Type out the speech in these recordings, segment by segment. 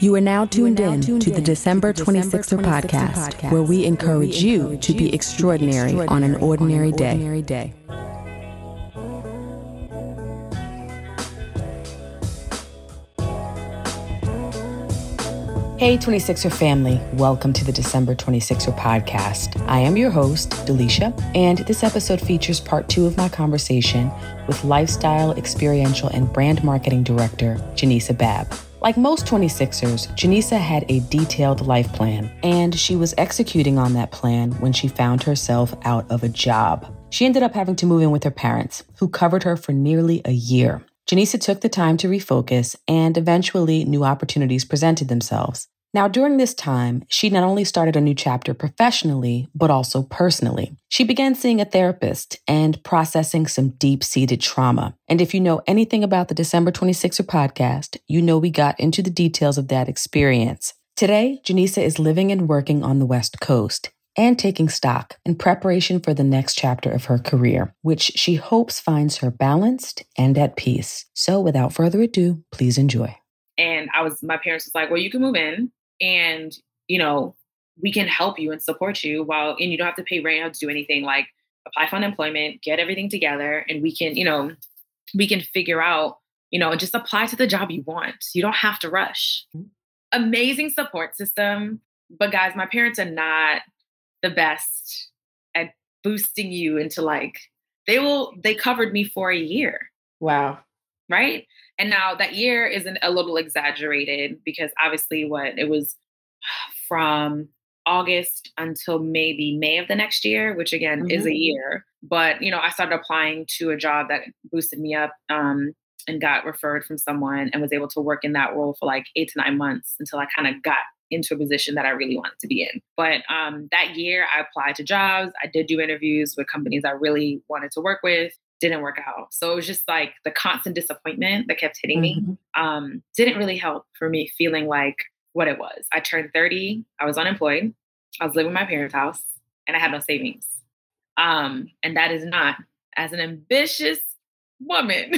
You are now tuned in to the December 26er podcast, where we encourage you to be extraordinary on an ordinary day. Hey, 26er family, welcome to the December 26er podcast. I am your host, Delisha, and this episode features part two of my conversation with lifestyle, experiential, and brand marketing director, Janisa Babb. Like most 26ers, Janisa had a detailed life plan, and she was executing on that plan when she found herself out of a job. She ended up having to move in with her parents, who covered her for nearly a year. Janisa took the time to refocus, and eventually new opportunities presented themselves. Now, during this time, she not only started a new chapter professionally, but also personally. She began seeing a therapist and processing some deep seated trauma. And if you know anything about the December 26er podcast, you know we got into the details of that experience. Today, Janisa is living and working on the West Coast and taking stock in preparation for the next chapter of her career, which she hopes finds her balanced and at peace. So without further ado, please enjoy. And I was, my parents was like, well, you can move in and, you know, we can help you and support you while, and you don't have to pay rent, to do anything like apply for unemployment, get everything together, and we can, you know, we can figure out, you know, just apply to the job you want. You don't have to rush. Mm-hmm. Amazing support system. But guys, my parents are not the best at boosting you into like they will they covered me for a year wow right and now that year isn't a little exaggerated because obviously what it was from august until maybe may of the next year which again mm-hmm. is a mm-hmm. year but you know i started applying to a job that boosted me up um, and got referred from someone and was able to work in that role for like eight to nine months until i kind of got into a position that I really wanted to be in. But um, that year, I applied to jobs. I did do interviews with companies I really wanted to work with. Didn't work out. So it was just like the constant disappointment that kept hitting mm-hmm. me um, didn't really help for me feeling like what it was. I turned 30, I was unemployed, I was living in my parents' house, and I had no savings. Um, and that is not, as an ambitious woman,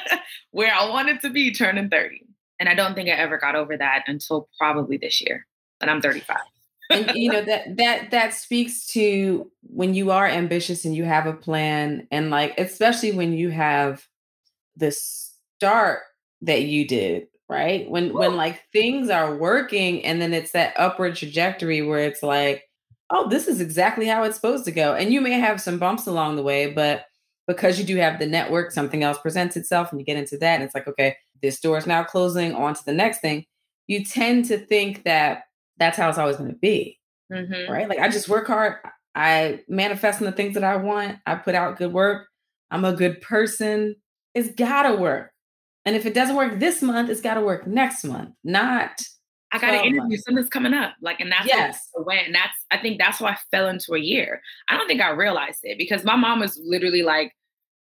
where I wanted to be turning 30. And I don't think I ever got over that until probably this year. And I'm 35. And you know that that that speaks to when you are ambitious and you have a plan and like especially when you have the start that you did right? When when like things are working and then it's that upward trajectory where it's like oh this is exactly how it's supposed to go. And you may have some bumps along the way but because you do have the network something else presents itself and you get into that and it's like okay this door is now closing on to the next thing, you tend to think that that's how it's always going to be. Mm-hmm. Right. Like I just work hard. I manifest in the things that I want. I put out good work. I'm a good person. It's got to work. And if it doesn't work this month, it's got to work next month, not. I got an interview. Something's coming up. Like, and that's yes. when that's, I think that's why I fell into a year. I don't think I realized it because my mom was literally like,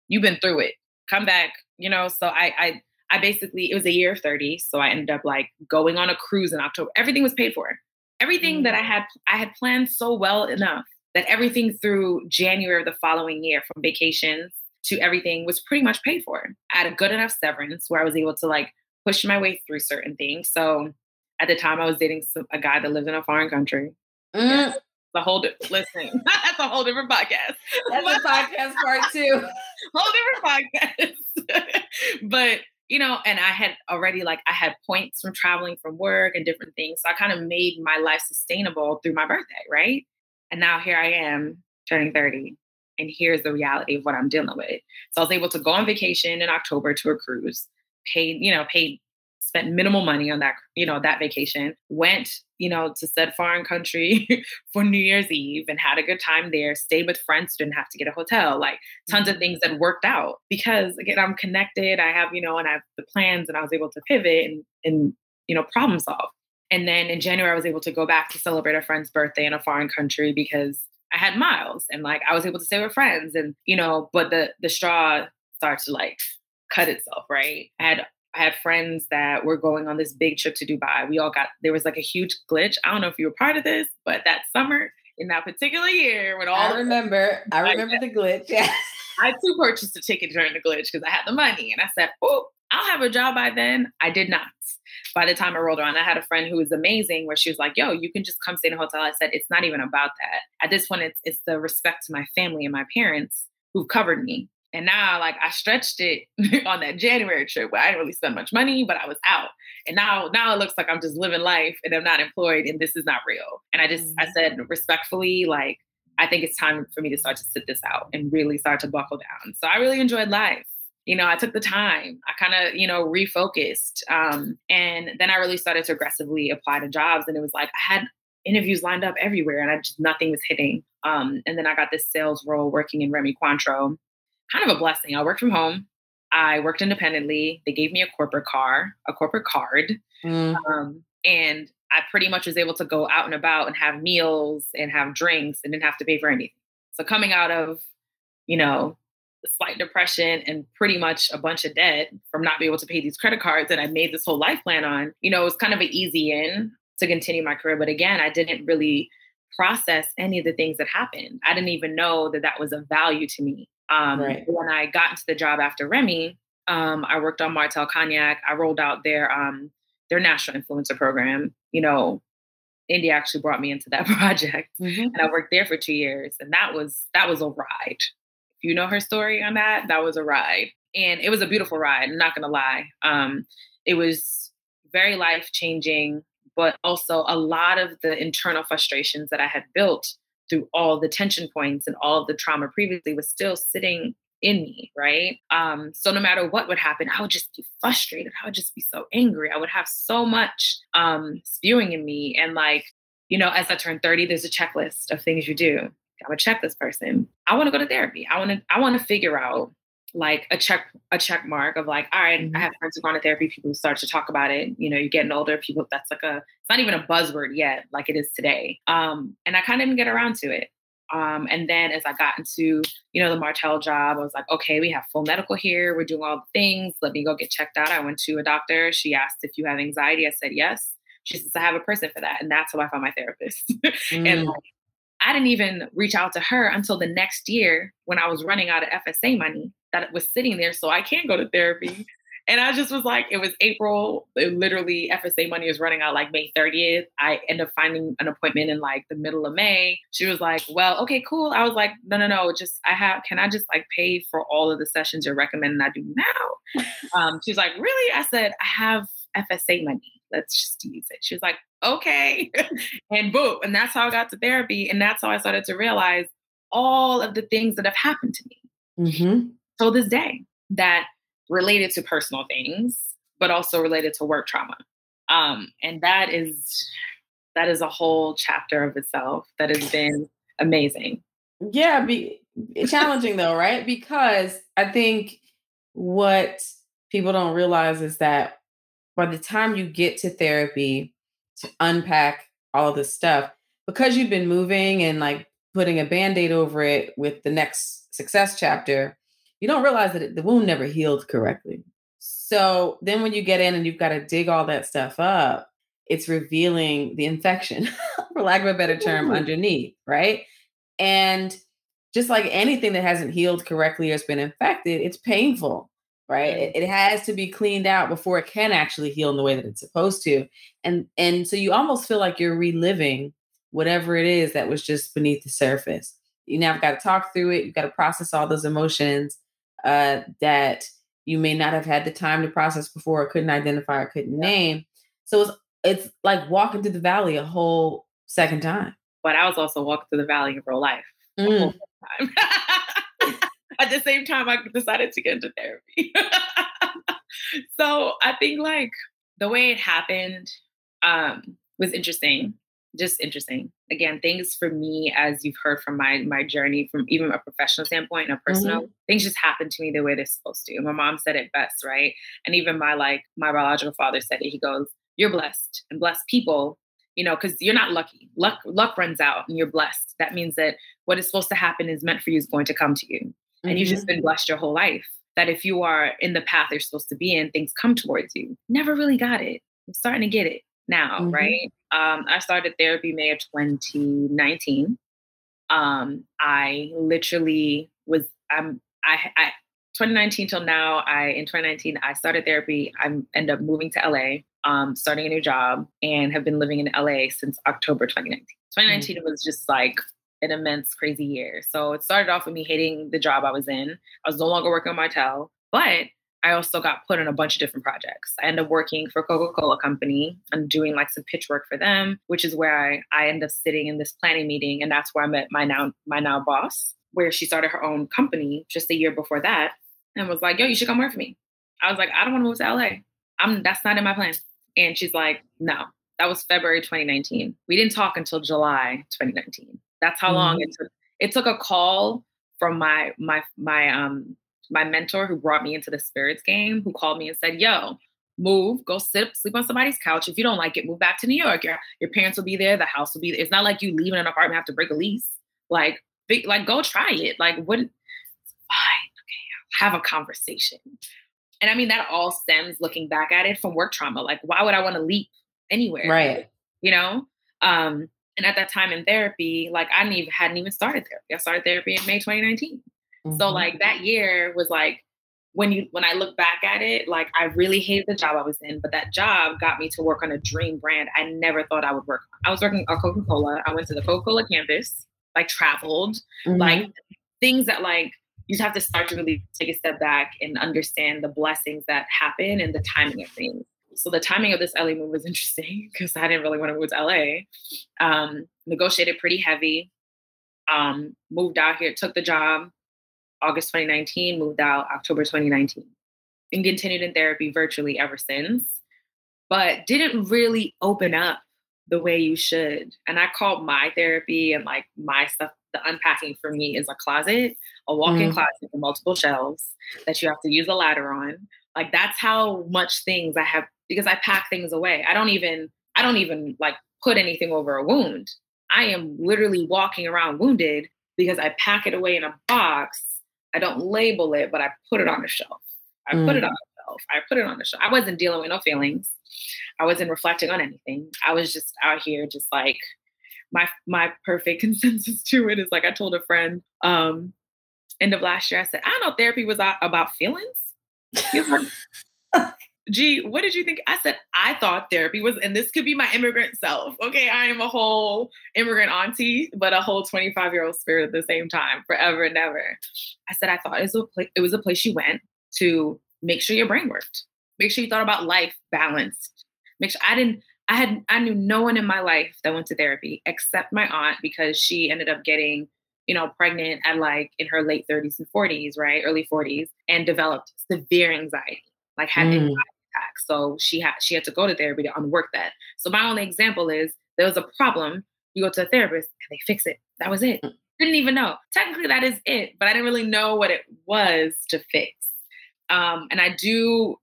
you've been through it. Come back, you know? So I, I, I basically, it was a year of 30. So I ended up like going on a cruise in October. Everything was paid for. Everything mm-hmm. that I mm. had, I had planned so well enough that everything through January of the following year, from vacations to everything, was pretty much paid for. I had a good enough severance where I was able to like push my way through certain things. So at the time, I was dating some, a guy that lived in a foreign country. Mm. Yeah, the whole di- listen. that's a whole different podcast. That's a podcast part two. whole different podcast. but you know, and I had already like I had points from traveling from work and different things. So I kind of made my life sustainable through my birthday, right? And now here I am turning 30 and here's the reality of what I'm dealing with. So I was able to go on vacation in October to a cruise, paid, you know, paid spent minimal money on that, you know, that vacation, went, you know, to said foreign country for New Year's Eve and had a good time there, stayed with friends, didn't have to get a hotel, like tons of mm-hmm. things that worked out because again, I'm connected. I have, you know, and I have the plans and I was able to pivot and, and, you know, problem solve. And then in January, I was able to go back to celebrate a friend's birthday in a foreign country because I had miles and like I was able to stay with friends and, you know, but the, the straw starts to like cut itself, right? I had I had friends that were going on this big trip to Dubai. We all got there was like a huge glitch. I don't know if you were part of this, but that summer in that particular year when all I remember, I remember the glitch. Yeah. I too purchased a ticket during the glitch because I had the money, and I said, "Oh, I'll have a job by then. I did not. By the time I rolled around, I had a friend who was amazing where she was like, yo, you can just come stay in a hotel. I said, it's not even about that. At this point, it's, it's the respect to my family and my parents who've covered me. And now, like, I stretched it on that January trip where I didn't really spend much money, but I was out. And now, now it looks like I'm just living life and I'm not employed and this is not real. And I just, mm-hmm. I said respectfully, like, I think it's time for me to start to sit this out and really start to buckle down. So I really enjoyed life. You know, I took the time. I kind of, you know, refocused. Um, and then I really started to aggressively apply to jobs. And it was like I had interviews lined up everywhere and I just nothing was hitting. Um, and then I got this sales role working in Remy Cointreau. Kind of a blessing. I worked from home. I worked independently. They gave me a corporate car, a corporate card. Mm. Um, and I pretty much was able to go out and about and have meals and have drinks and didn't have to pay for anything. So coming out of, you know, the slight depression and pretty much a bunch of debt from not being able to pay these credit cards that I made this whole life plan on, you know, it was kind of an easy in to continue my career. But again, I didn't really process any of the things that happened. I didn't even know that that was of value to me. Um, right. When I got into the job after Remy, um, I worked on Martell Cognac. I rolled out their um, their national influencer program. You know, India actually brought me into that project, mm-hmm. and I worked there for two years, and that was that was a ride. If you know her story on that, that was a ride, and it was a beautiful ride. I'm not gonna lie. Um, it was very life changing, but also a lot of the internal frustrations that I had built through all the tension points and all of the trauma previously was still sitting in me, right? Um, so no matter what would happen, I would just be frustrated. I would just be so angry. I would have so much um, spewing in me. And like, you know, as I turn 30, there's a checklist of things you do. I would check this person. I want to go to therapy. I want to, I want to figure out like a check a check mark of like all right, mm-hmm. i have friends who've gone to therapy people who start to talk about it you know you're getting older people that's like a it's not even a buzzword yet like it is today um and i kind of didn't get around to it um, and then as I got into, you know, the Martell job, I was like, okay, we have full medical here. We're doing all the things. Let me go get checked out. I went to a doctor. She asked if you have anxiety. I said yes. She says I have a person for that, and that's how I found my therapist. Mm. and like, I didn't even reach out to her until the next year when I was running out of FSA money that was sitting there, so I can't go to therapy. And I just was like, it was April. It literally, FSA money was running out like May 30th. I end up finding an appointment in like the middle of May. She was like, well, okay, cool. I was like, no, no, no. Just, I have, can I just like pay for all of the sessions you're recommending I do now? Um, she was like, really? I said, I have FSA money. Let's just use it. She was like, okay. and boom. And that's how I got to therapy. And that's how I started to realize all of the things that have happened to me. Mm-hmm. So this day that related to personal things, but also related to work trauma. Um, and that is that is a whole chapter of itself that has been amazing. Yeah, be challenging though, right? Because I think what people don't realize is that by the time you get to therapy to unpack all this stuff, because you've been moving and like putting a band-aid over it with the next success chapter, you don't realize that the wound never healed correctly. So then when you get in and you've got to dig all that stuff up, it's revealing the infection, for lack of a better term, Ooh. underneath, right? And just like anything that hasn't healed correctly or has been infected, it's painful, right? It, it, has to be cleaned out before it can actually heal in the way that it's supposed to. And and so you almost feel like you're reliving whatever it is that was just beneath the surface. You now have got to talk through it. You've got to process all those emotions uh, that you may not have had the time to process before, or couldn't identify, or couldn't name. So it's it's like walking through the valley a whole second time. But I was also walking through the valley of real life. Mm. At the same time, I decided to get into therapy. so I think like the way it happened um, was interesting just interesting. Again, things for me, as you've heard from my my journey, from even a professional standpoint and a personal, mm-hmm. things just happen to me the way they're supposed to. My mom said it best, right? And even my like my biological father said it. He goes, "You're blessed, and blessed people." You know, because you're not lucky. Luck luck runs out, and you're blessed. That means that what is supposed to happen is meant for you is going to come to you, mm-hmm. and you've just mm-hmm. been blessed your whole life. That if you are in the path you're supposed to be in, things come towards you. Never really got it. I'm starting to get it now, mm-hmm. right? Um, I started therapy May of 2019. Um, I literally was, I'm, I, I, 2019 till now, I in 2019 I started therapy. I end up moving to LA, um, starting a new job, and have been living in LA since October 2019. 2019 mm-hmm. was just like an immense, crazy year. So it started off with me hating the job I was in. I was no longer working on Martell, but I also got put on a bunch of different projects. I ended up working for Coca-Cola Company and doing like some pitch work for them, which is where I, I ended up sitting in this planning meeting. And that's where I met my now my now boss, where she started her own company just a year before that and was like, yo, you should come work for me. I was like, I don't want to move to LA. I'm that's not in my plan. And she's like, no. That was February 2019. We didn't talk until July 2019. That's how mm-hmm. long it took. It took a call from my my my um my mentor who brought me into the spirits game, who called me and said, "Yo, move, go sit, sleep on somebody's couch. If you don't like it, move back to New York. Your your parents will be there. The house will be there. It's not like you leave in an apartment have to break a lease. Like, big, like go try it. Like, what? Fine, okay, have a conversation. And I mean, that all stems looking back at it from work trauma. Like, why would I want to leap anywhere? Right. You know. Um, and at that time in therapy, like I even, hadn't even started therapy. I started therapy in May 2019. Mm-hmm. So like that year was like when you when I look back at it, like I really hated the job I was in, but that job got me to work on a dream brand I never thought I would work on. I was working on Coca-Cola. I went to the Coca-Cola campus, like traveled, mm-hmm. like things that like you have to start to really take a step back and understand the blessings that happen and the timing of things so the timing of this LA move was interesting because I didn't really want to move to LA. Um, negotiated pretty heavy. Um, moved out here, took the job August 2019, moved out October 2019, and continued in therapy virtually ever since, but didn't really open up the way you should. And I called my therapy and like my stuff, the unpacking for me is a closet, a walk in mm. closet with multiple shelves that you have to use a ladder on. Like that's how much things I have because I pack things away. I don't even I don't even like put anything over a wound. I am literally walking around wounded because I pack it away in a box. I don't label it, but I put it on the shelf. I mm. put it mm. on the shelf. I put it on the shelf. I wasn't dealing with no feelings. I wasn't reflecting on anything. I was just out here just like my my perfect consensus to it is like I told a friend um end of last year, I said, I know therapy was about feelings. Gee, what did you think? I said, I thought therapy was, and this could be my immigrant self. Okay, I am a whole immigrant auntie, but a whole 25 year old spirit at the same time, forever and ever. I said, I thought it was, a place, it was a place you went to make sure your brain worked, make sure you thought about life balanced. Make sure I didn't, I had, I knew no one in my life that went to therapy except my aunt because she ended up getting, you know, pregnant at like in her late 30s and 40s, right? Early 40s, and developed severe anxiety, like had mm. anxiety attacks. So she had she had to go to therapy to unwork that. So my only example is there was a problem, you go to a therapist and they fix it. That was it. Mm. Didn't even know. Technically that is it, but I didn't really know what it was to fix. Um, and I do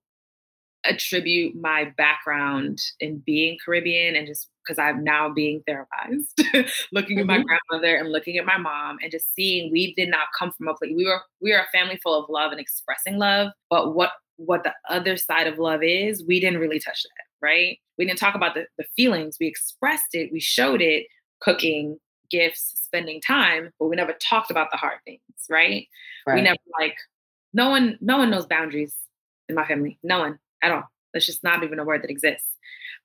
attribute my background in being Caribbean and just because I'm now being therapized, looking mm-hmm. at my mm-hmm. grandmother and looking at my mom and just seeing we did not come from a place we were we are a family full of love and expressing love, but what what the other side of love is, we didn't really touch that, right? We didn't talk about the, the feelings. We expressed it, we showed it, cooking, gifts, spending time, but we never talked about the hard things, right? right? We never like no one, no one knows boundaries in my family. No one at all. That's just not even a word that exists.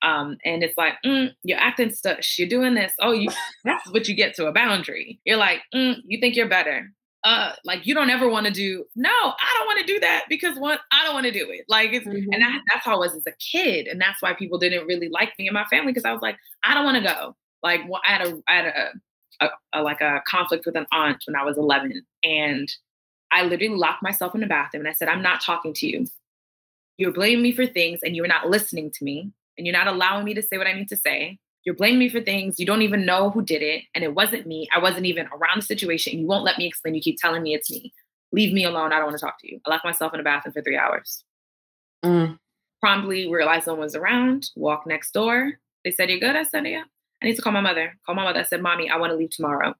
Um, and it's like, mm, you're acting stush. You're doing this. Oh, you that's what you get to a boundary. You're like, mm, you think you're better uh like you don't ever want to do no i don't want to do that because one i don't want to do it like it's mm-hmm. and that's how i was as a kid and that's why people didn't really like me and my family because i was like i don't want to go like i had a i had a, a, a, like a conflict with an aunt when i was 11 and i literally locked myself in the bathroom and i said i'm not talking to you you're blaming me for things and you're not listening to me and you're not allowing me to say what i need to say you're blaming me for things you don't even know who did it, and it wasn't me. I wasn't even around the situation. You won't let me explain. You keep telling me it's me. Leave me alone. I don't want to talk to you. I locked myself in a bathroom for three hours. Mm. Promptly realized no one was around. Walk next door. They said, "You're good." I said, "Yeah." I need to call my mother. Call my mother. I said, "Mommy, I want to leave tomorrow."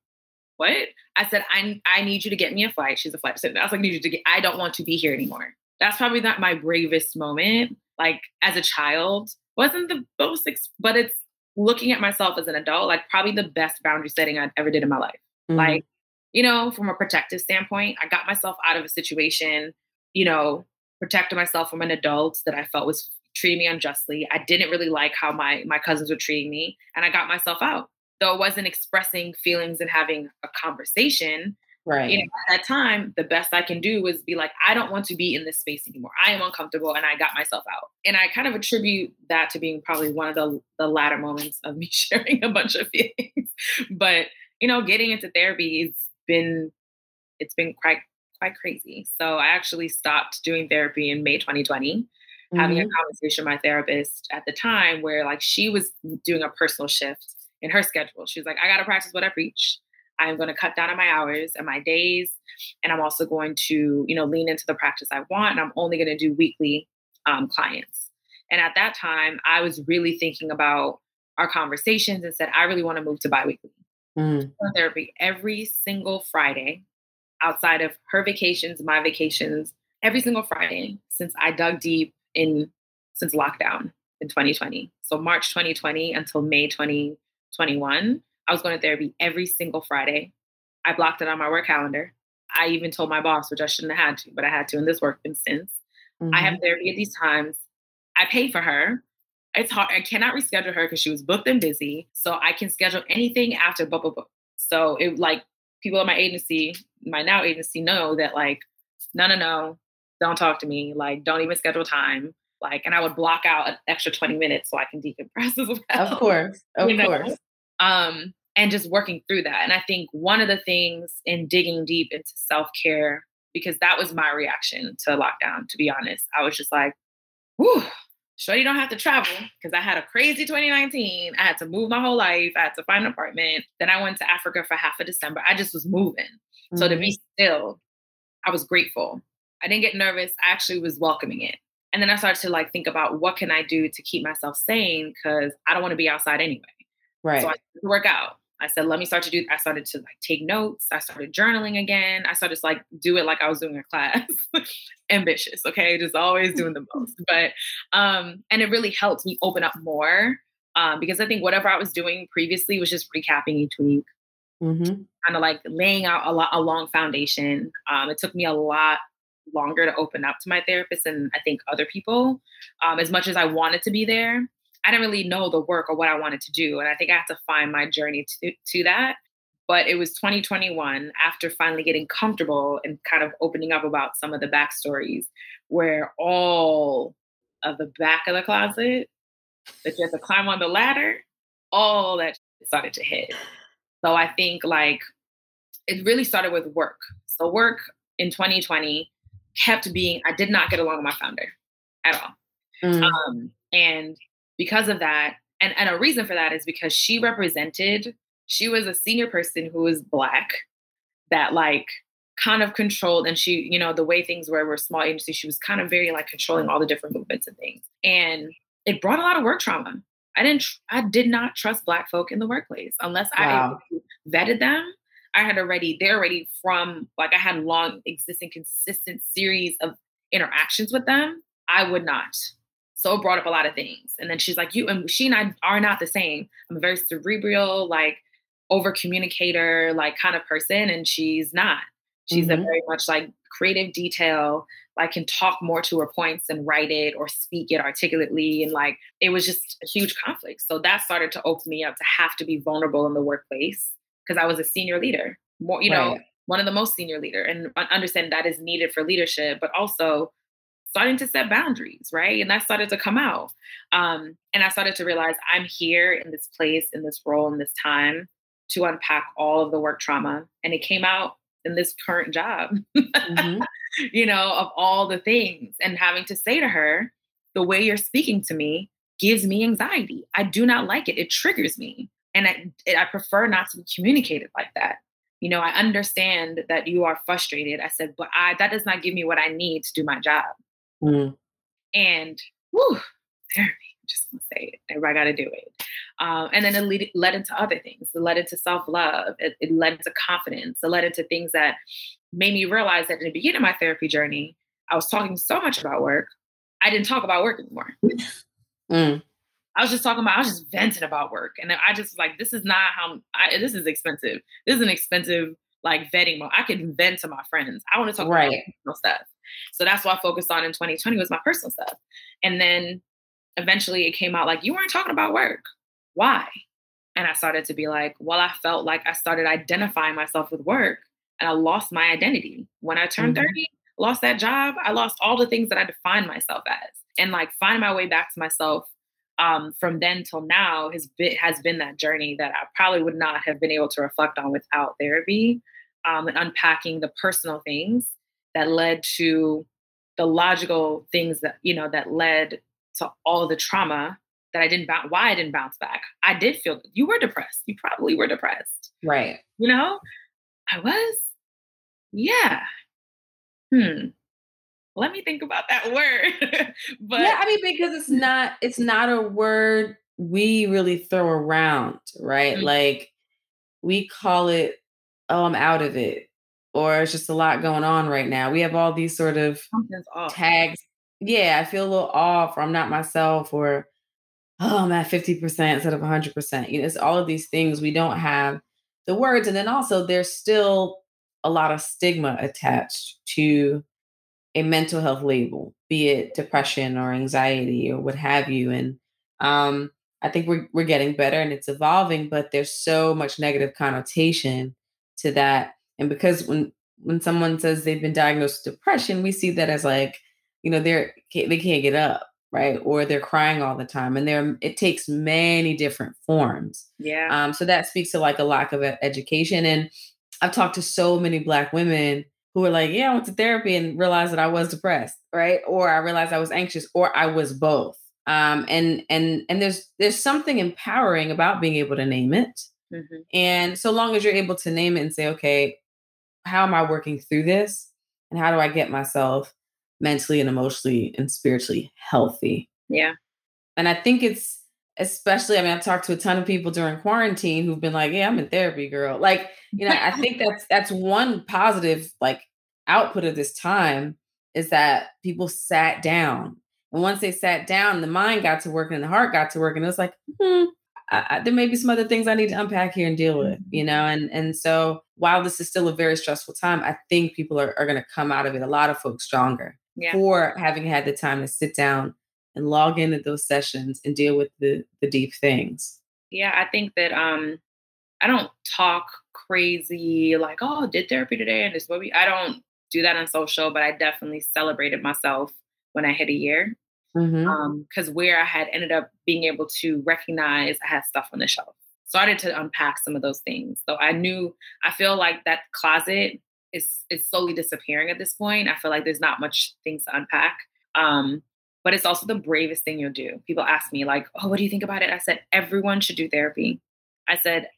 What? I said, "I I need you to get me a flight." She's a flight attendant. I was like, "I need you to get. I don't want to be here anymore." That's probably not my bravest moment. Like as a child, wasn't the most, but it's looking at myself as an adult, like probably the best boundary setting I ever did in my life. Mm-hmm. Like, you know, from a protective standpoint, I got myself out of a situation you know, protected myself from an adult that I felt was treating me unjustly. I didn't really like how my my cousins were treating me, and I got myself out. Though it wasn't expressing feelings and having a conversation, right? You know, at that time, the best I can do was be like, I don't want to be in this space anymore. I am uncomfortable, and I got myself out. And I kind of attribute that to being probably one of the the latter moments of me sharing a bunch of feelings. but you know, getting into therapy has been it's been quite quite crazy. So I actually stopped doing therapy in May 2020, mm-hmm. having a mm-hmm. conversation with my therapist at the time where like she was doing a personal shift in her schedule. She was like, I gotta practice what I preach. I'm going to cut down on my hours and my days. And I'm also going to, you know, lean into the practice I want. And I'm only going to do weekly um, clients. And at that time, I was really thinking about our conversations and said, I really want to move to biweekly. Mm. Therapy every single Friday outside of her vacations, my vacations, every single Friday since I dug deep in since lockdown in 2020. So March 2020 until May 2021, I was going to therapy every single Friday. I blocked it on my work calendar. I even told my boss, which I shouldn't have had to, but I had to in this work instance. Mm-hmm. I have mm-hmm. therapy at these times. I pay for her. It's hard. I cannot reschedule her because she was booked and busy. So I can schedule anything after book, book, book. So it like people at my agency, my now agency, know that like, no, no, no, don't talk to me. Like, don't even schedule time. Like, and I would block out an extra 20 minutes so I can decompress as well. Of course. Of you course. Know? Um, and just working through that. And I think one of the things in digging deep into self care, because that was my reaction to lockdown, to be honest. I was just like, whew, sure you don't have to travel because I had a crazy 2019. I had to move my whole life. I had to find an apartment. Then I went to Africa for half of December. I just was moving. Mm-hmm. So to be mm-hmm. still, I was grateful. I didn't get nervous. I actually was welcoming it. And then I started to like think about what can I do to keep myself sane because I don't want to be outside anyway. Right. So I work out. I said, let me start to do, I started to like take notes. I started journaling again. I started to like do it like I was doing a class. Ambitious, okay? Just always doing the most. But, um, and it really helped me open up more um, because I think whatever I was doing previously was just recapping each week. Mm-hmm. Kind of like laying out a lot, a long foundation. Um, it took me a lot longer to open up to my therapist and I think other people. Um, as much as I wanted to be there, I didn't really know the work or what I wanted to do. And I think I had to find my journey to, to that. But it was 2021 after finally getting comfortable and kind of opening up about some of the backstories where all of the back of the closet that you have to climb on the ladder, all that started to hit. So I think like it really started with work. So work in 2020 kept being, I did not get along with my founder at all. Mm. Um, and because of that, and, and a reason for that is because she represented, she was a senior person who was black that like kind of controlled and she, you know, the way things were were small agency, she was kind of very like controlling all the different movements and things. And it brought a lot of work trauma. I didn't I did not trust black folk in the workplace unless wow. I vetted them. I had already they're already from like I had long existing consistent series of interactions with them. I would not so it brought up a lot of things. And then she's like, you and she and I are not the same. I'm a very cerebral, like over communicator, like kind of person. And she's not. She's mm-hmm. a very much like creative detail, like can talk more to her points and write it or speak it articulately. And like it was just a huge conflict. So that started to open me up to have to be vulnerable in the workplace because I was a senior leader. More, you know, one of the most senior leader and understand that is needed for leadership, but also starting to set boundaries, right? And that started to come out. Um, and I started to realize I'm here in this place, in this role, in this time to unpack all of the work trauma. And it came out in this current job, mm-hmm. you know, of all the things. And having to say to her, the way you're speaking to me gives me anxiety. I do not like it. It triggers me. And I, I prefer not to be communicated like that. You know, I understand that you are frustrated. I said, but I, that does not give me what I need to do my job. Mm. And whew, therapy, just gonna say it. Everybody got to do it. Um, and then it lead, led into other things. It led into self love. It, it, led into confidence. It led into things that made me realize that in the beginning of my therapy journey, I was talking so much about work. I didn't talk about work anymore. Mm. I was just talking about, I was just venting about work. And I just like, this is not how, I, this is expensive. This is an expensive like vetting mode. I could vent to my friends. I want to talk Right. about personal stuff. So that's what I focused on in 2020 was my personal stuff. And then eventually it came out like, you weren't talking about work. Why? And I started to be like, well, I felt like I started identifying myself with work and I lost my identity. When I turned Mhm. 30, lost that job, I lost all the things that I defined myself as. And like finding my way back to myself um, from then till now has been, has been that journey that I probably would not have been able to reflect on without therapy um, and unpacking the personal things that led to the logical things that you know that led to all the trauma that I didn't bounce. Why I didn't bounce back? I did feel you were depressed. You probably were depressed. Right. You know, I was. Yeah. Hmm. Let me think about that word. but yeah, I mean, because it's not it's not a word we really throw around, right? Mhm. Like we call it, oh, I'm out of it, or it's just a lot going on right now. We have all these sort of tags. Yeah, I feel a little off, or I'm not myself, or oh, I'm at 50% instead of 100%. You know, it's all of these things. We don't have the words. And then also, there's still a lot of stigma attached to a mental health label, be it depression or anxiety or what have you. And um, I think we're, we're getting better and it's evolving, but there's so much negative connotation to that. And because when when someone says they've been diagnosed with depression, we see that as like, you know, they're they can't get up, right? Or they're crying all the time, and there it takes many different forms. Yeah. Um, so that speaks to like a lack of education. And I've talked to so many Black women who are like, yeah, I went to therapy and realized that I was depressed, right? Or I realized I was anxious, or I was both. Um, and and and there's there's something empowering about being able to name it. Mhm. And so long as you're able to name it and say, okay, how am I working through this? And how do I get myself mentally and emotionally and spiritually healthy? Yeah. And I think it's especially, I mean, I've talked to a ton of people during quarantine who've been like, yeah, I'm in therapy, girl. Like, you know, I think that's that's one positive like output of this time is that people sat down. And once they sat down, the mind got to work and the heart got to work. And it was like, hmm, I, I, there may be some other things I need to unpack here and deal with, you know? And and so while this is still a very stressful time, I think people are, are going to come out of it, a lot of folks stronger Yeah. for having had the time to sit down and log in into those sessions and deal with the the deep things. Yeah, I think that um I don't talk crazy like, oh, did therapy today and this what we I don't do that on social, but I definitely celebrated myself when I hit a year. Mhm. Um, because where I had ended up being able to recognize I had stuff on the shelf. Started to unpack some of those things. So I knew I feel like that closet is is slowly disappearing at this point. I feel like there's not much things to unpack. Um, but it's also the bravest thing you'll do. People ask me, like, oh, what do you think about it? I said, everyone should do therapy. I said,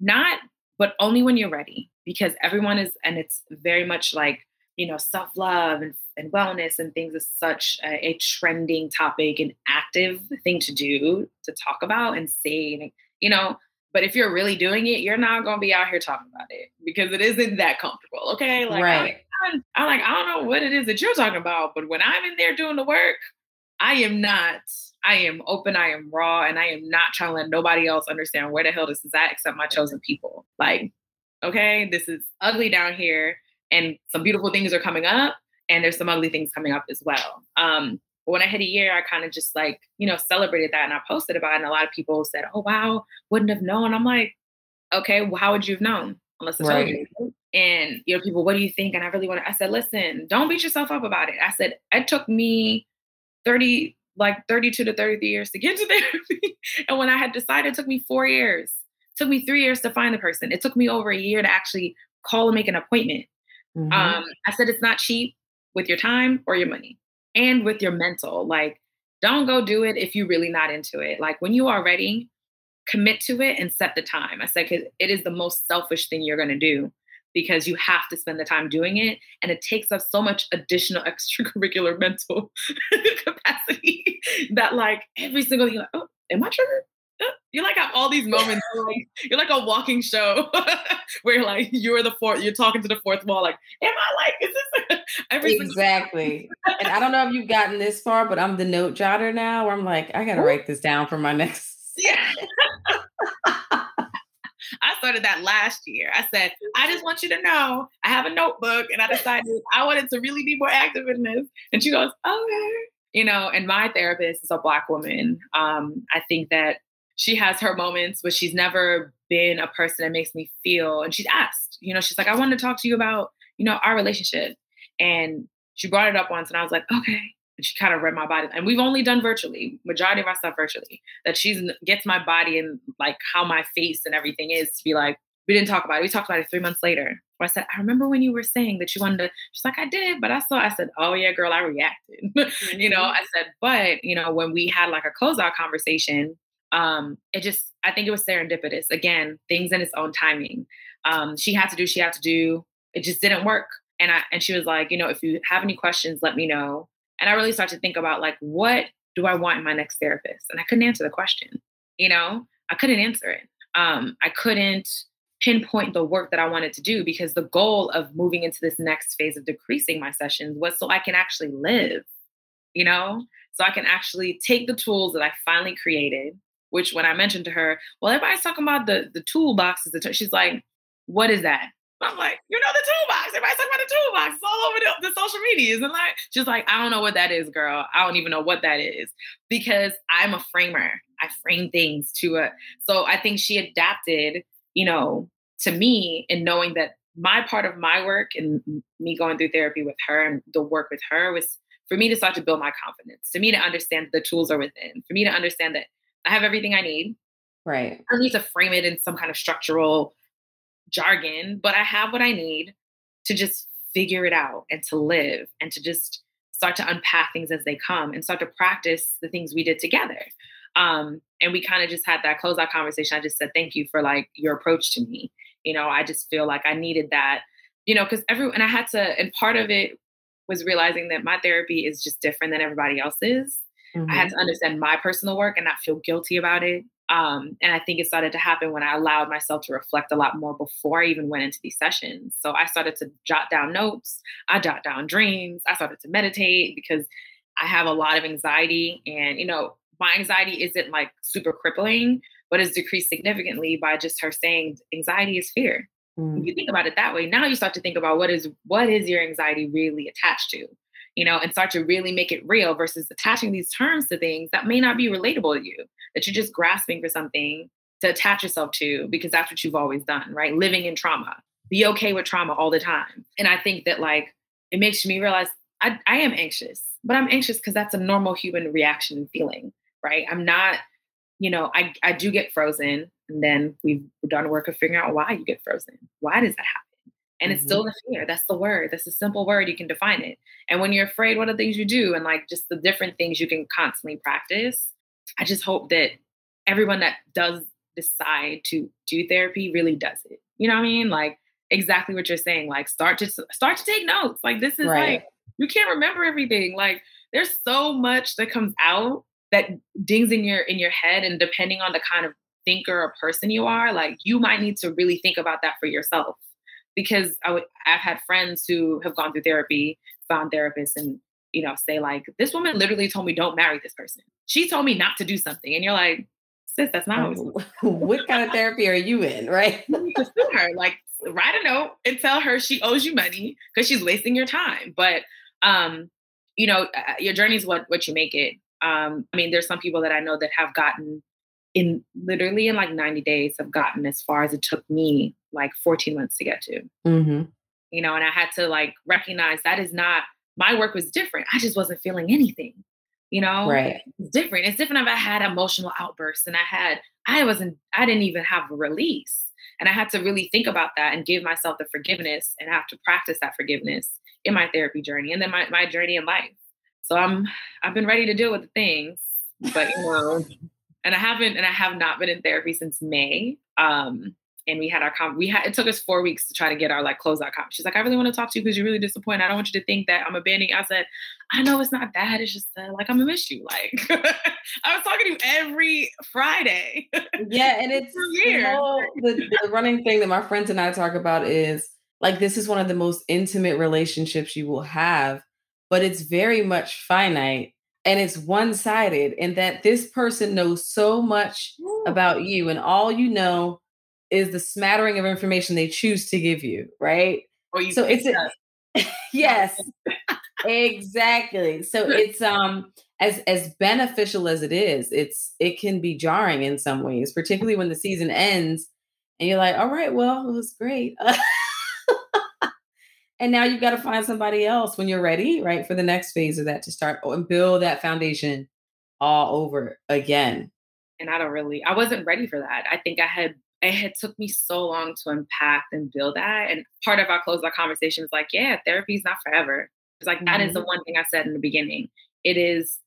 not, but only when you're ready, because everyone is, and it's very much like, you know, self love and, and wellness and things is such a, a trending topic and active thing to do, to talk about and say, and, you know, but if you're really doing it, you're not going to be out here talking about it because it isn't that comfortable. Okay. Like, Right. I'm, I'm like, I don't know what it is that you're talking about, but when I'm in there doing the work, I am not, I am open, I am raw, and I am not trying to let nobody else understand where the hell this is at except my chosen people. Like, okay, this is ugly down here, and some beautiful things are coming up, and there's some ugly things coming up as well. Um, but when I hit a year, I kind of just like, you know, celebrated that and I posted about it. And a lot of people said, Oh wow, wouldn't have known. I'm like, okay, well, how would you have known? Unless I told you. And you know, people, what do you think? And I really want to, I said, listen, don't beat yourself up about it. I said, it took me 30, like 32 to 30 years to get to therapy. and when I had decided, it took me four years. It took me three years to find the person. It took me over a year to actually call and make an appointment. Mhm. Um, I said it's not cheap with your time or your money and with your mental. Like, don't go do it if you're really not into it. Like, when you are ready, commit to it and set the time. I said, because it is the most selfish thing you're going to do because you have to spend the time doing it. And it takes up so much additional extracurricular mental capacity that, like, every single thing, you're like, oh, am I triggered? Uh, You like have all these moments. You're like, you're like a walking show where like you're the fourth, you're talking to the fourth wall. Like, am I like, is this every Exactly. and I don't know if you've gotten this far, but I'm the note jotter now where I'm like, I gotta write this down for my next Yeah. I started that last year. I said, I just want you to know I have a notebook and I decided I wanted to really be more active in this. And she goes, okay. You know, and my therapist is a black woman. Um, I think that she has her moments, but she's never been a person that makes me feel. And she's asked, you know, she's like, I wanted to talk to you about, you know, our relationship. And she brought it up once, and I was like, okay. And she kind of read my body. And we've only done virtually, majority of our stuff virtually. That she's gets my body and like how my face and everything is to be like, we didn't talk about it. We talked about it three months later. Where I said, I remember when you were saying that you wanted to. She's like, I did, but I saw. I said, Oh yeah, girl, I reacted. Mm-hmm. you know, mm-hmm. I said, but you know, when we had like a closeout conversation, um, it just, I think it was serendipitous. Again, things in its own timing. Um, she had to do. She had to do. It just didn't work. And I and she was like, you know, if you have any questions, let me know. And I really started to think about like, what do I want in my next therapist? And I couldn't answer the question. You know, I couldn't answer it. Um, I couldn't pinpoint the work that I wanted to do because the goal of moving into this next phase of decreasing my sessions was so I can actually live, you know, so I can actually take the tools that I finally created. Which, when I mentioned to her, well, everybody's talking about the the toolboxes, she's like, "What is that?" I'm like, you know the toolbox. Everybody's talking about the toolbox. It's all over the, the, social medias. And like, she's like, I don't know what that is, girl. I don't even know what that is. Because I'm a framer. I frame things to it. So I think she adapted, you know, to me in knowing that my part of my work and me going through therapy with her and the work with her was for me to start to build my confidence, to me to understand that the tools are within, for me to understand that I have everything I need. Right. I need to frame it in some kind of structural jargon, but I have what I need to just figure it out and to live and to just start to unpack things as they come and start to practice the things we did together. Um, and we kind of just had that close closeout conversation. I just said, thank you for like your approach to me. You know, I just feel like I needed that, you know, because every, and I had to, and part of it was realizing that my therapy is just different than everybody else's. Mm-hmm. I had mm-hmm. to understand my personal work and not feel guilty about it. Um, and I think it started to happen when I allowed myself to reflect a lot more before I even went into these sessions. So I started to jot down notes, I jot down dreams, I started to meditate because I have a lot of anxiety. And, you know, my anxiety isn't like super crippling, but it's decreased significantly by just her saying anxiety is fear. Mm. If you think about it that way, now you start to think about what is what is your anxiety really attached to? You know, and start to really make it real versus attaching these terms to things that may not be relatable to you, that you're just grasping for something to attach yourself to because that's what you've always done, right? Living in trauma. Be okay with trauma all the time. And I think that like it makes me realize I, I am anxious, but I'm anxious because that's a normal human reaction and feeling, right? I'm not, you know, I, I do get frozen. And then we've done work of figuring out why you get frozen. Why does that happen? And mm-hmm. it's still the fear. That's the word. That's a simple word. You can define it. And when you're afraid, what are the things you do? And like just the different things you can constantly practice. I just hope that everyone that does decide to do therapy really does it. You know what I mean? Like exactly what you're saying. Like start to start to take notes. Like this is right. like you can't remember everything. Like there's so much that comes out that dings in your in your head and depending on the kind of thinker or person you are, like you might need to really think about that for yourself because I would I've had friends who have gone through therapy, found therapists, and you know say like this woman literally told me don't marry this person. She told me not to do something, and you're like, sis, that's not what, what kind of therapy are you in, right? her, like write a note and tell her she owes you money because she's wasting your time. But um, you know, your journey is what what you make it. Um, I mean, there's some people that I know that have gotten in literally in like 90 days have gotten as far as it took me like 14 months to get to. Mm-hmm. You know, and I had to like recognize that is not my work was different. I just wasn't feeling anything. You know, right? It's different. It's different if I had emotional outbursts and I had I wasn't I didn't even have a release. And I had to really think about that and give myself the forgiveness and have to practice that forgiveness in my therapy journey and then my, my journey in life. So I'm I've been ready to deal with the things, but you know, and I haven't, and I have not been in therapy since May. Um, and we had our com- we had it took us four weeks to try to get our like closeout comp. She's like, I really want to talk to you because you're really disappointed. I don't want you to think that I'm abandoning. I said, I know it's not that. It's just uh, like I'm gonna miss you. Like I was talking to you every Friday. Yeah, and it's you know, the, the running thing that my friends and I talk about is like this is one of the most intimate relationships you will have, but it's very much finite and it's one sided, and that this person knows so much about you, and all you know is the smattering of information they choose to give you, right? Or you so it's a, yes, exactly. So it's um as as beneficial as it is, it's it can be jarring in some ways, particularly when the season ends and you're like, all right, well, it was great. and now you've got to find somebody else when you're ready, right, for the next phase of that to start and build that foundation all over again. And I don't really, I wasn't ready for that. I think I had, it had took me so long to unpack and build that. And part of our close our conversation was like, yeah, therapy is not forever. It's like, mm-hmm. that is the mm-hmm. one thing I said in the beginning. It is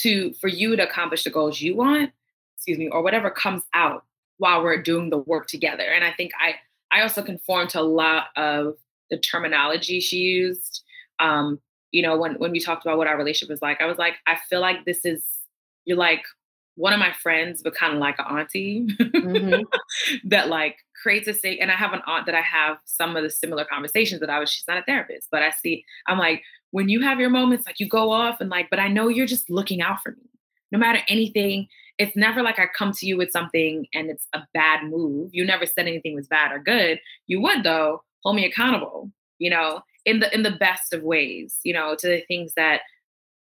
to, for you to accomplish the goals you want, excuse me, or whatever comes out while we're doing the work together. And I think I, I also conform to a lot of the terminology she used. Um, you know, when when we talked about what our relationship was like, I was like, I feel like this is you're like one of my friends, but kind of like an auntie mm-hmm. that like creates a safe. And I have an aunt that I have some of the similar conversations that I was. She's not a therapist, but I see. I'm like, when you have your moments, like you go off and like, but I know you're just looking out for me, no matter anything. It's never like I come to you with something and it's a bad move. You never said anything was bad or good. You would though hold me accountable. You know, in the in the best of ways, you know, to the things that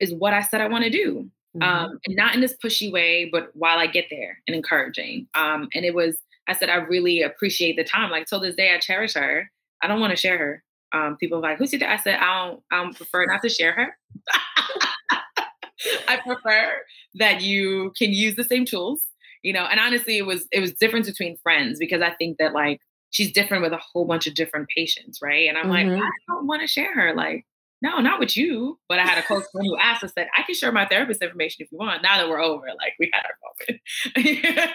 is what I said I want to do. Mm-hmm. Um, and not in this pushy way, but while I get there and encouraging. Um, and it was, I said, I really appreciate the time. Like till this day, I cherish her. I don't want to share her. Um, people are like, who's your dad? I said, I don't, I don't prefer not to share her. I prefer that you can use the same tools, you know. And honestly, it was it was different between friends because I think that like she's different with a whole bunch of different patients, right? And I'm mm-hmm. like, I don't want to share her. Like, no, not with you. But I had a close friend who asked us that I can share my therapist information if you want. Now that we're over, like we had our moment.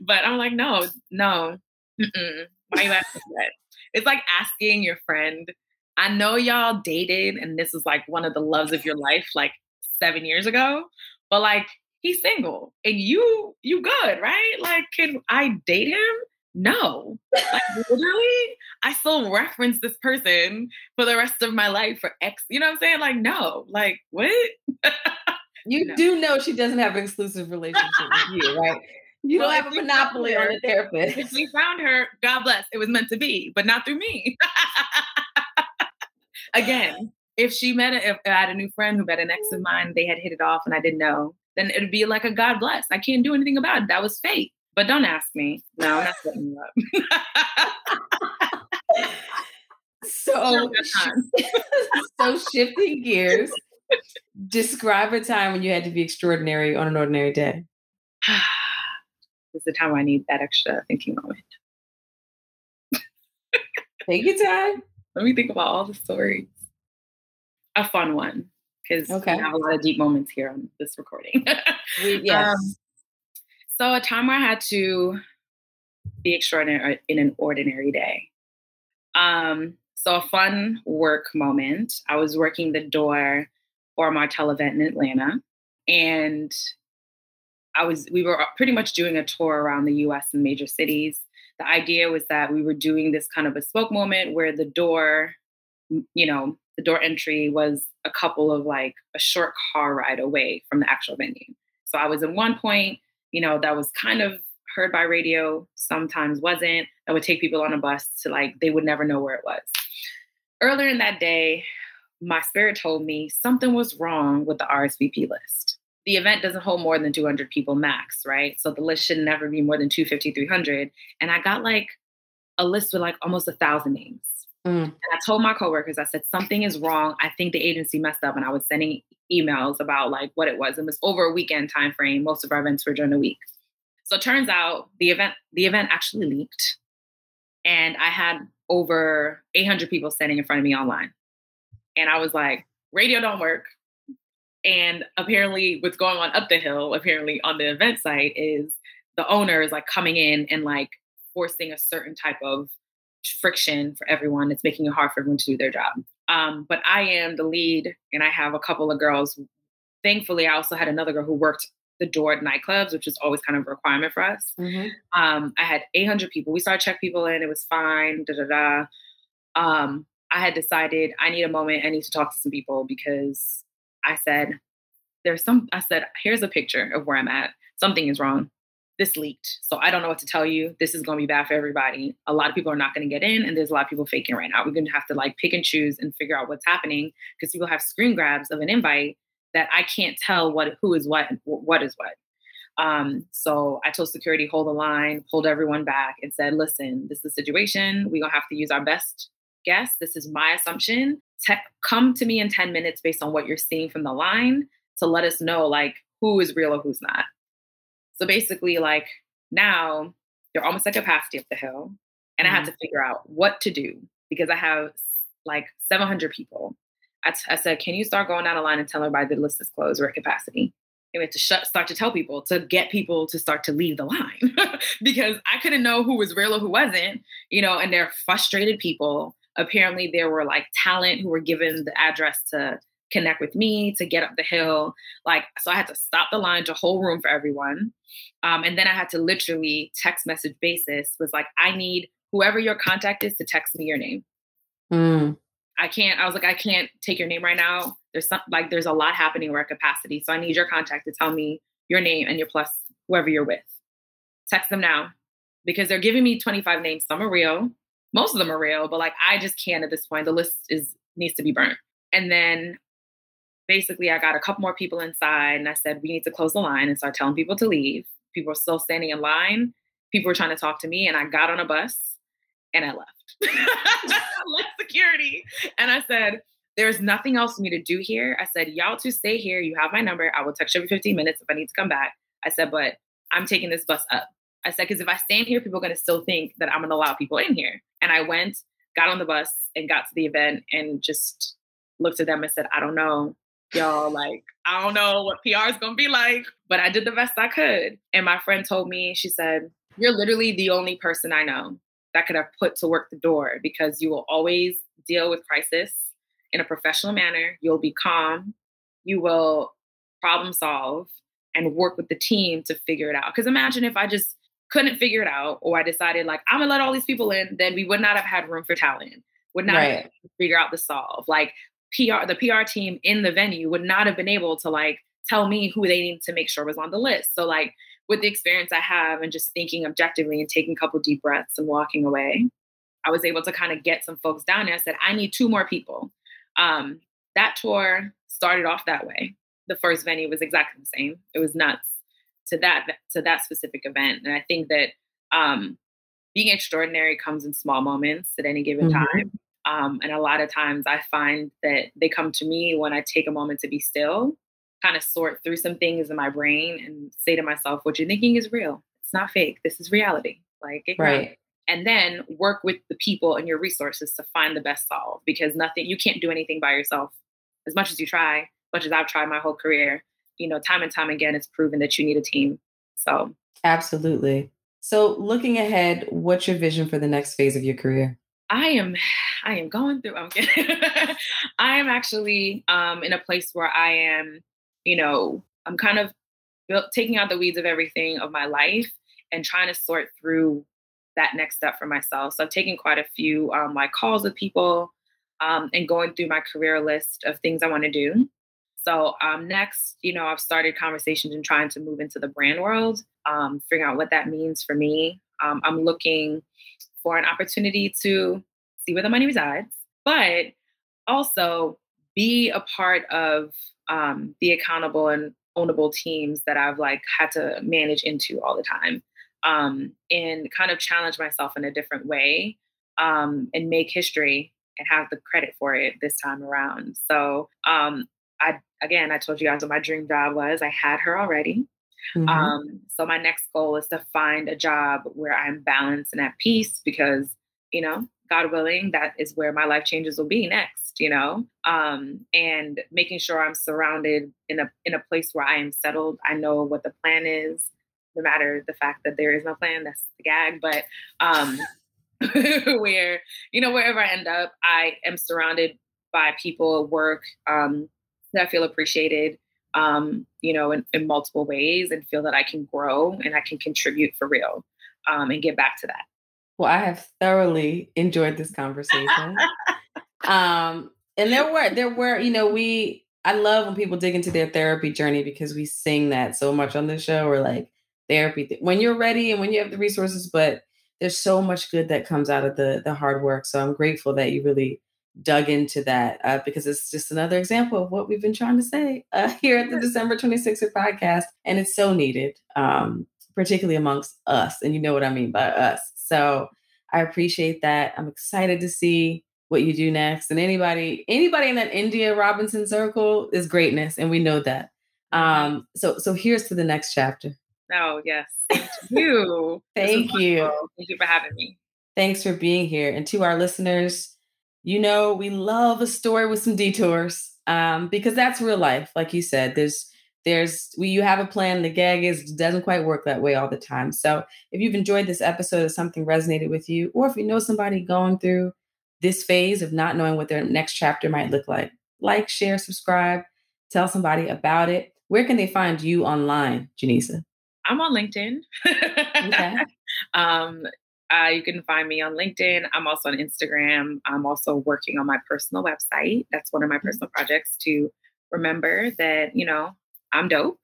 but I'm like, no, no. Mm-mm. Why you asking that? It's like asking your friend. I know y'all dated, and this is like one of the loves of your life, like seven years ago. But like, he's single, and you, you good, right? Like, can I date him? No. Like literally i still reference this person for the rest of my life for x you know what i'm saying? Like no. Like what? You no. do know she doesn't have an exclusive relationship with you right? You well, don't have a monopoly on a therapist. if we found her god bless. It was meant to be but not through me. Again if she met a, if I had a new friend who met an ex of mm. mine they had hit it off and i didn't know then it'd be like a god bless. I can't do anything about it. That was fate but don't ask me. No, I'm not setting you up. so, so shifting gears, describe a time when you had to be extraordinary on an ordinary day. this is the time I need that extra thinking moment. Take your time. Let me think about all the stories. A fun one, because okay. we have a lot of deep moments here on this recording. we, yes. Um, so, a time where I had to be extraordinary in an ordinary day. Um, so, a fun work moment. I was working the door for a Martell event in Atlanta, and I was we were pretty much doing a tour around the U.S. and major cities. The idea was that we were doing this kind of bespoke moment where the door, you know, the door entry was a couple of like a short car ride away from the actual venue. So I was in one point you know, that was kind of heard by radio, sometimes wasn't, that would take people on a bus to like, they would never know where it was. Earlier in that day, my spirit told me something was wrong with the RSVP list. The event doesn't hold more than 200 people max, right? So the list should never be more than 250, 300. And I got like a list with like almost a thousand names. Mm. And I told my coworkers, I said, something is wrong. I think the agency messed up. And I was sending emails about like what it was. It was over a weekend time frame. Most of our events were during the week. So it turns out the event the event actually leaked, and I had over 800 people standing in front of me online. And I was like, radio don't work. And apparently, what's going on up the hill, apparently on the event site, is the owner is like coming in and like forcing a certain type of friction for everyone. It's making it hard for everyone to do their job. Um, but I am the lead, and I have a couple of girls. Thankfully, I also had another girl who worked the door at nightclubs, which is always kind of a requirement for us. Mm-hmm. Um, I had 800 people. We started check people in. It was fine. Da da da. Um, I had decided I need a moment. I need to talk to some people because I said there's some. I said here's a picture of where I'm at. Something is wrong. This leaked. So I don't know what to tell you. This is going to be bad for everybody. A lot of people are not going to get in, and there's a lot of people faking right now. We're going to have to like pick and choose and figure out what's happening because people have screen grabs of an invite that I can't tell what who is what, what is what. Um, so I told security, hold the line, pulled everyone back, and said, listen, this is the situation. We're gonna have to use our best guess. This is my assumption. Te- come to me in 10 minutes based on what you're seeing from the line to let us know like who is real or who's not. So basically, like now they're almost at capacity up the hill. And mm-hmm. I had to figure out what to do because I have like 700 people. I, t- I said, can you start going down the line and tell everybody the list is closed, we're at capacity? And we had to shut, start to tell people to get people to start to leave the line because I couldn't know who was real or who wasn't, you know, and they're frustrated people. Apparently, there were like talent who were given the address to connect with me to get up the hill. Like, so I had to stop the line to whole room for everyone. Um, and then I had to literally text message basis was like, I need whoever your contact is to text me your name. Mm. I can't, I was like, I can't take your name right now. There's some, like, there's a lot happening where at capacity. So I need your contact to tell me your name and your plus whoever you're with. Text them now because they're giving me 25 names. Some are real. Most of them are real, but like, I just can't at this point. The list is, needs to be burnt. And then basically I got a couple more people inside and I said, we need to close the line and start telling people to leave. People were still standing in line. People were trying to talk to me and I got on a bus and I left. Left security. And I said, there's nothing else for me to do here. I said, y'all two stay here. You have my number. I will text you every 15 minutes if I need to come back. I said, but I'm taking this bus up. I said, because if I stand here, people are going to still think that I'm going to allow people in here. And I went, got on the bus, and got to the event and just looked at them and said, I don't know y'all. Like, I don't know what PR is gonna be like, but I did the best I could. And my friend told me, she said, You're literally the only person I know that could have put to work the door because you will always deal with crisis in a professional manner. You'll be calm. You will problem solve and work with the team to figure it out. Because imagine if I just couldn't figure it out or I decided like I'm gonna let all these people in, then we would not have had room for talent. Would not right. figure out the solve. Like PR, the PR team in the venue would not have been able to like tell me who they need to make sure was on the list. So like with the experience I have and just thinking objectively and taking a couple deep breaths and walking away, I was able to kind of get some folks down there. I said, I need two more people. Um, that tour started off that way. The first venue was exactly the same. It was nuts to that to that specific event. And I think that um, being extraordinary comes in small moments at any given mm-hmm. time. Um, and a lot of times I find that they come to me when I take a moment to be still, kind of sort through some things in my brain and say to myself, what you're thinking is real. It's not fake. This is reality. Like, right. And then work with the people and your resources to find the best solve because nothing, you can't do anything by yourself as much as you try, much as I've tried my whole career. You know, time and time again, it's proven that you need a team. So, absolutely. So, looking ahead, what's your vision for the next phase of your career? I am I am going through I'm kidding. I am actually um in a place where I am, you know, I'm kind of built, taking out the weeds of everything of my life and trying to sort through that next step for myself. So I've taken quite a few um, like calls with people um, and going through my career list of things I want to do. So um, next, you know, I've started conversations and trying to move into the brand world, um, figuring out what that means for me. Um, I'm looking for an opportunity to see where the money resides, but also be a part of um, the accountable and ownable teams that I've like had to manage into all the time um, and kind of challenge myself in a different way um, and make history and have the credit for it this time around. So um, I again, I told you guys what my dream job was. I had her already. Mm-hmm. Um, so my next goal is to find a job where I'm balanced and at peace because, you know, God willing, that is where my life changes will be next, you know. Um, and making sure I'm surrounded in a in a place where I am settled. I know what the plan is, no matter the fact that there is no plan, that's the gag. But um where, you know, wherever I end up, I am surrounded by people at work um that I feel appreciated um, you know, in, in, multiple ways and feel that I can grow and I can contribute for real um, and get back to that. Well, I have thoroughly enjoyed this conversation. um, and there were, there were, you know, we, I love when people dig into their therapy journey because we sing that so much on the show. We're like, therapy when you're ready and when you have the resources. But there's so much good that comes out of the the hard work. So I'm grateful that you really dug into that uh, because it's just another example of what we've been trying to say uh, here at the December 26er podcast, and it's so needed, um, particularly amongst us. And you know what I mean by us. So I appreciate that. I'm excited to see what you do next. And anybody, anybody in that India Robinson circle is greatness, and we know that. Um, so so here's to the next chapter. Oh yes, thank you. Thank you. Thank you for having me. Thanks for being here, and to our listeners, you know we love a story with some detours um, because that's real life. Like you said, there's there's we you have a plan. The gag is doesn't quite work that way all the time. So if you've enjoyed this episode, or something resonated with you, or if you know somebody going through this phase of not knowing what their next chapter might look like, like, share, subscribe, tell somebody about it. Where can they find you online, Janisa? I'm on LinkedIn. okay. um, uh, you can find me on LinkedIn. I'm also on Instagram. I'm also working on my personal website. That's one of my mm-hmm. personal projects to remember that, you know, I'm dope.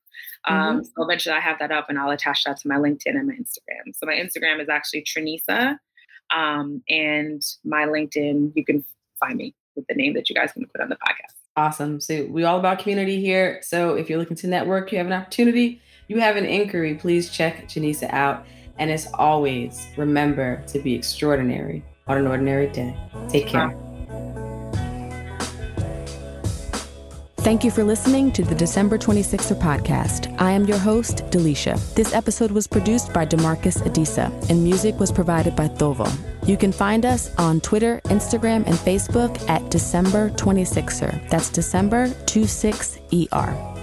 Um, mm-hmm. So eventually I have that up and I'll attach that to my LinkedIn and my Instagram. So my Instagram is actually Trinisa. Um, and my LinkedIn, you can find me with the name that you guys can put on the podcast. Awesome. So we all about community here. So if you're looking to network, you have an opportunity, you have an inquiry, please check Janisa out. And as always, remember to be extraordinary on an ordinary day. Take care. Thank you for listening to the December 26er podcast. I am your host, Delisha. This episode was produced by Demarcus Adisa, and music was provided by Thovo. You can find us on Twitter, Instagram, and Facebook at December 26er. That's December 26ER.